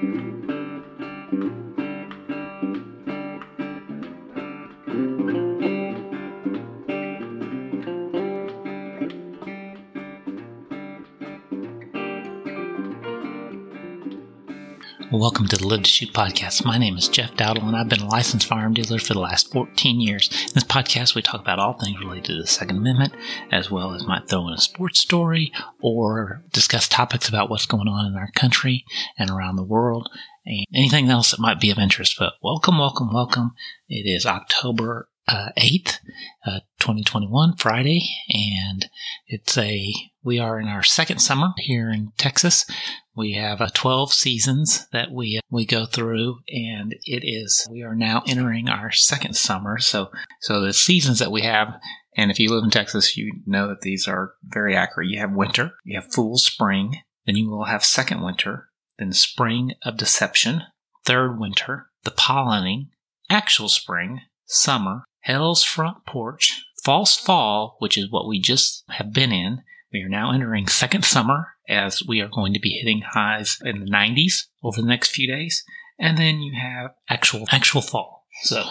thank you Welcome to the Live to Shoot podcast. My name is Jeff Dowdle, and I've been a licensed firearm dealer for the last 14 years. In this podcast, we talk about all things related to the Second Amendment, as well as might throw in a sports story or discuss topics about what's going on in our country and around the world, and anything else that might be of interest. But welcome, welcome, welcome. It is October uh, 8th, uh, 2021, Friday, and it's a, we are in our second summer here in Texas. We have uh, 12 seasons that we, uh, we go through, and it is, we are now entering our second summer. So, so the seasons that we have, and if you live in Texas, you know that these are very accurate. You have winter, you have full spring, then you will have second winter, then spring of deception, third winter, the pollinating, actual spring, summer, Hell's Front Porch, False Fall, which is what we just have been in. We are now entering second summer as we are going to be hitting highs in the 90s over the next few days. And then you have actual, actual fall. So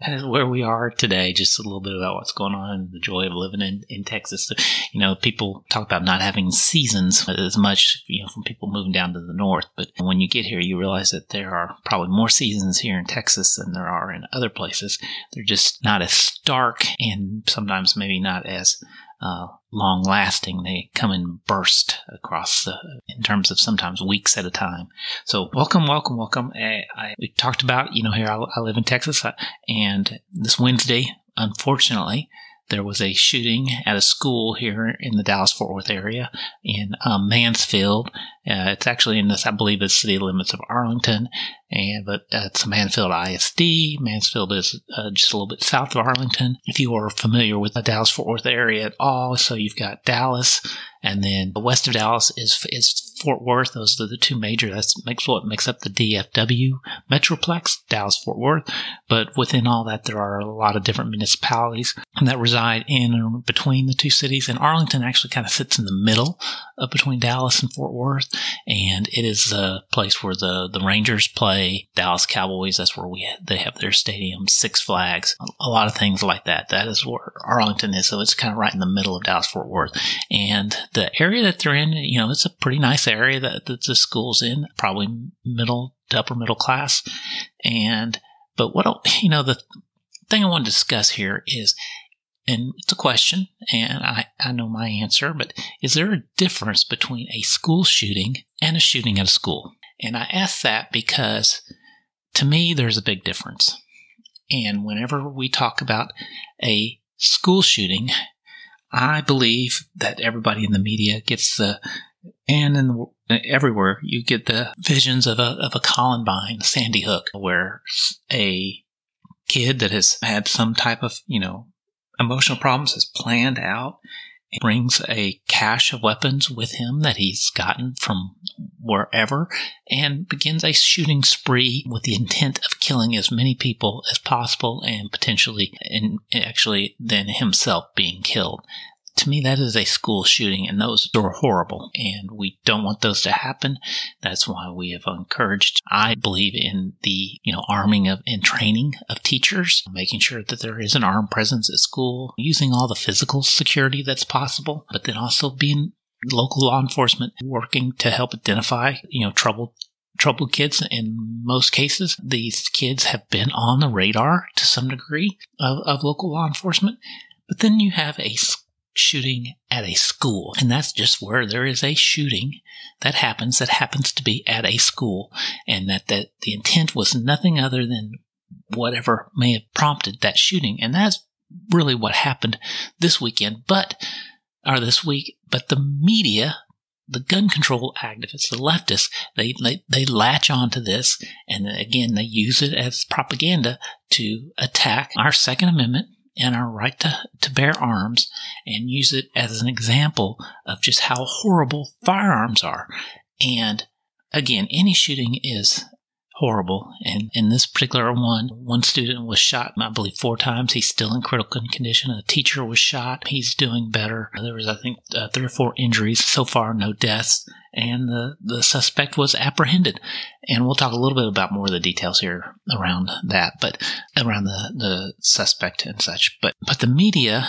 that is where we are today. Just a little bit about what's going on and the joy of living in, in Texas. You know, people talk about not having seasons as much, you know, from people moving down to the north. But when you get here, you realize that there are probably more seasons here in Texas than there are in other places. They're just not as stark and sometimes maybe not as uh, long lasting. They come in burst across the, in terms of sometimes weeks at a time. So welcome, welcome, welcome. I, I we talked about, you know, here I, I live in Texas uh, and this Wednesday, unfortunately, there was a shooting at a school here in the Dallas Fort Worth area in um, Mansfield. Uh, it's actually in this, I believe, the city limits of Arlington, and but uh, it's Mansfield ISD. Mansfield is uh, just a little bit south of Arlington. If you are familiar with the Dallas Fort Worth area at all, so you've got Dallas, and then west of Dallas is is Fort Worth. Those are the two major. That's makes what makes up the DFW Metroplex, Dallas Fort Worth. But within all that, there are a lot of different municipalities that reside in or between the two cities. And Arlington actually kind of sits in the middle of between Dallas and Fort Worth, and it is a place where the the Rangers play. Dallas Cowboys. That's where we they have their stadium. Six Flags. A lot of things like that. That is where Arlington is. So it's kind of right in the middle of Dallas Fort Worth, and the area that they're in, you know, it's a pretty nice area that, that the school's in, probably middle to upper middle class. And, but what, you know, the thing I want to discuss here is, and it's a question, and I, I know my answer, but is there a difference between a school shooting and a shooting at a school? And I ask that because to me, there's a big difference. And whenever we talk about a school shooting, I believe that everybody in the media gets the, and in the, everywhere you get the visions of a of a Columbine, Sandy Hook, where a kid that has had some type of you know emotional problems has planned out brings a cache of weapons with him that he's gotten from wherever and begins a shooting spree with the intent of killing as many people as possible and potentially and actually then himself being killed to me, that is a school shooting, and those are horrible, and we don't want those to happen. That's why we have encouraged. I believe in the you know arming of and training of teachers, making sure that there is an armed presence at school, using all the physical security that's possible, but then also being local law enforcement working to help identify you know troubled troubled kids. In most cases, these kids have been on the radar to some degree of, of local law enforcement. But then you have a shooting at a school. And that's just where there is a shooting that happens that happens to be at a school and that, that the intent was nothing other than whatever may have prompted that shooting. And that's really what happened this weekend, but, or this week, but the media, the gun control activists, the leftists, they, they, they latch onto this and again, they use it as propaganda to attack our Second Amendment and our right to, to bear arms and use it as an example of just how horrible firearms are. And again, any shooting is horrible. And in this particular one, one student was shot, I believe, four times. He's still in critical condition. A teacher was shot. He's doing better. There was, I think, uh, three or four injuries so far, no deaths. And the, the suspect was apprehended. And we'll talk a little bit about more of the details here around that, but around the, the suspect and such. But, but the media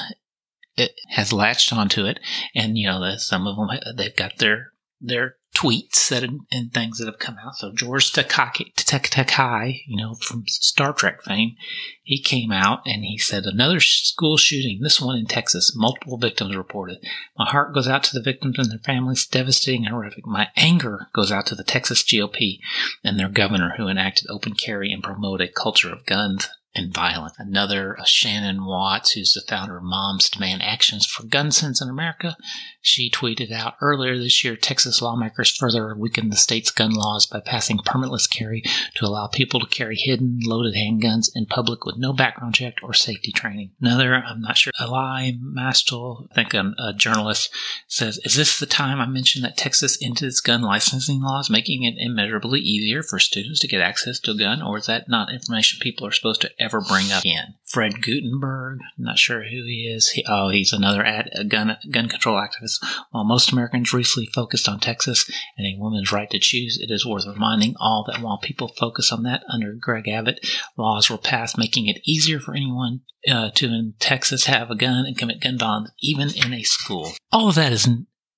it has latched onto it. And, you know, some of them, they've got their, their tweets that and, things that have come out. So George Takei, Takei, you know, from Star Trek fame, he came out and he said another school shooting, this one in Texas, multiple victims reported. My heart goes out to the victims and their families, devastating and horrific. My anger goes out to the Texas GOP and their governor who enacted open carry and promote a culture of guns and violent. Another, uh, Shannon Watts, who's the founder of Moms Demand Actions for Gun Sense in America, she tweeted out earlier this year Texas lawmakers further weakened the state's gun laws by passing permitless carry to allow people to carry hidden, loaded handguns in public with no background check or safety training. Another, I'm not sure, Eli Mystal, I think a, a journalist, says, Is this the time I mentioned that Texas ended its gun licensing laws, making it immeasurably easier for students to get access to a gun, or is that not information people are supposed to ever bring up again? Fred Guttenberg, not sure who he is. He, oh, he's another ad, gun gun control activist. While most Americans recently focused on Texas and a woman's right to choose, it is worth reminding all that while people focus on that under Greg Abbott, laws were passed making it easier for anyone uh, to in Texas have a gun and commit gun violence, even in a school. All of that is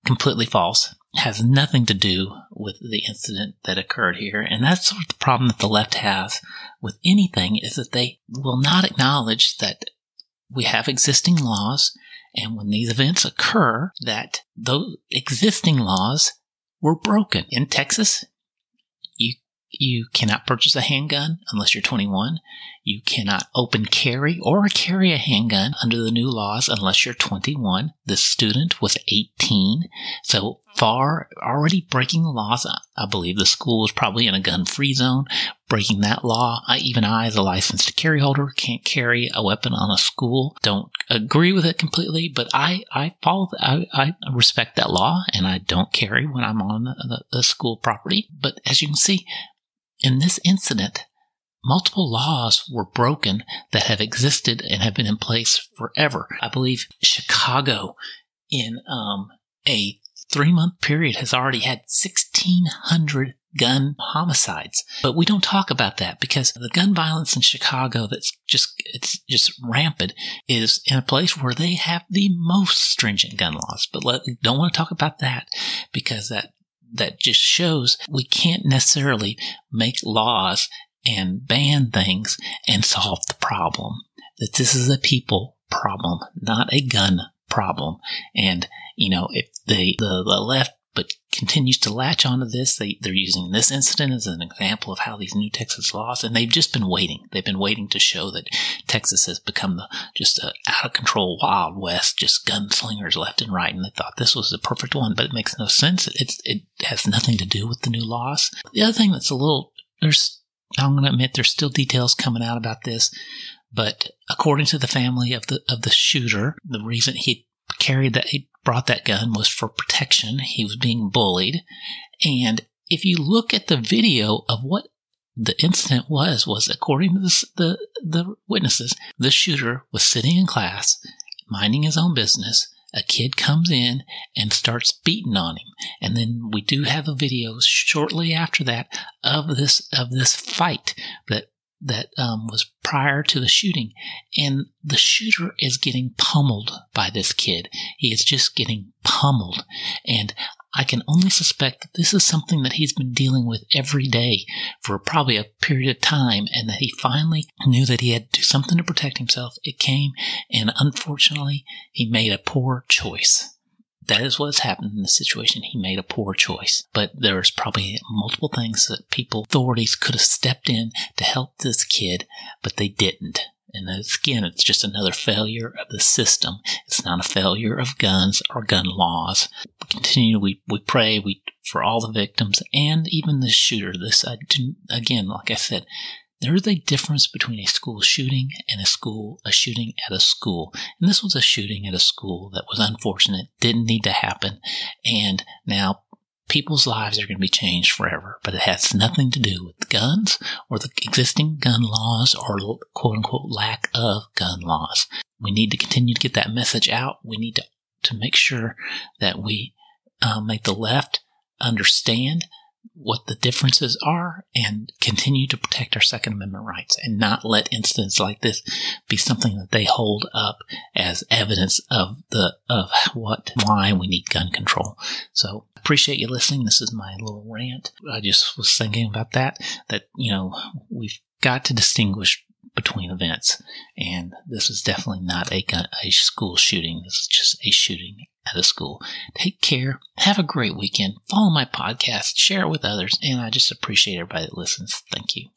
completely false has nothing to do with the incident that occurred here. And that's sort of the problem that the left has with anything is that they will not acknowledge that we have existing laws. And when these events occur, that those existing laws were broken. In Texas, you, cannot purchase a handgun unless you're 21. You cannot open carry or carry a handgun under the new laws unless you're 21. The student was 18. So far, already breaking the laws. I believe the school is probably in a gun free zone, breaking that law. I, even I, as a licensed carry holder, can't carry a weapon on a school. Don't agree with it completely, but I, I follow, I, I respect that law and I don't carry when I'm on the, the school property. But as you can see, in this incident, multiple laws were broken that have existed and have been in place forever. I believe Chicago in um, a three month period has already had 1,600 gun homicides. But we don't talk about that because the gun violence in Chicago that's just, it's just rampant is in a place where they have the most stringent gun laws. But let, don't want to talk about that because that that just shows we can't necessarily make laws and ban things and solve the problem. That this is a people problem, not a gun problem. And, you know, if the, the, the left but continues to latch onto this. They, they're using this incident as an example of how these new Texas laws, and they've just been waiting. They've been waiting to show that Texas has become the just a out of control Wild West, just gunslingers left and right. And they thought this was the perfect one, but it makes no sense. It has nothing to do with the new laws. The other thing that's a little, there's I'm going to admit there's still details coming out about this, but according to the family of the of the shooter, the reason he carried that he brought that gun was for protection. He was being bullied, and if you look at the video of what the incident was, was according to the, the, the witnesses, the shooter was sitting in class, minding his own business, a kid comes in and starts beating on him. And then we do have a video shortly after that of this, of this fight that, that um, was prior to the shooting. And the shooter is getting pummeled by this kid. He is just getting pummeled. And I can only suspect that this is something that he's been dealing with every day for probably a period of time and that he finally knew that he had to do something to protect himself. It came and unfortunately he made a poor choice. That is what has happened in this situation. He made a poor choice. But there's probably multiple things that people, authorities could have stepped in to help this kid, but they didn't. And again, it's just another failure of the system. It's not a failure of guns or gun laws. We continue, we, we pray we, for all the victims and even the shooter. This, uh, again, like I said, there is a difference between a school shooting and a school, a shooting at a school. And this was a shooting at a school that was unfortunate, didn't need to happen. And now people's lives are going to be changed forever, but it has nothing to do with guns or the existing gun laws or quote unquote lack of gun laws. We need to continue to get that message out. We need to, to make sure that we uh, make the left understand what the differences are and continue to protect our Second Amendment rights and not let incidents like this be something that they hold up as evidence of the of what why we need gun control. So appreciate you listening. This is my little rant. I just was thinking about that that you know we've got to distinguish between events. And this is definitely not a, gun, a school shooting. This is just a shooting at a school. Take care. Have a great weekend. Follow my podcast. Share it with others. And I just appreciate everybody that listens. Thank you.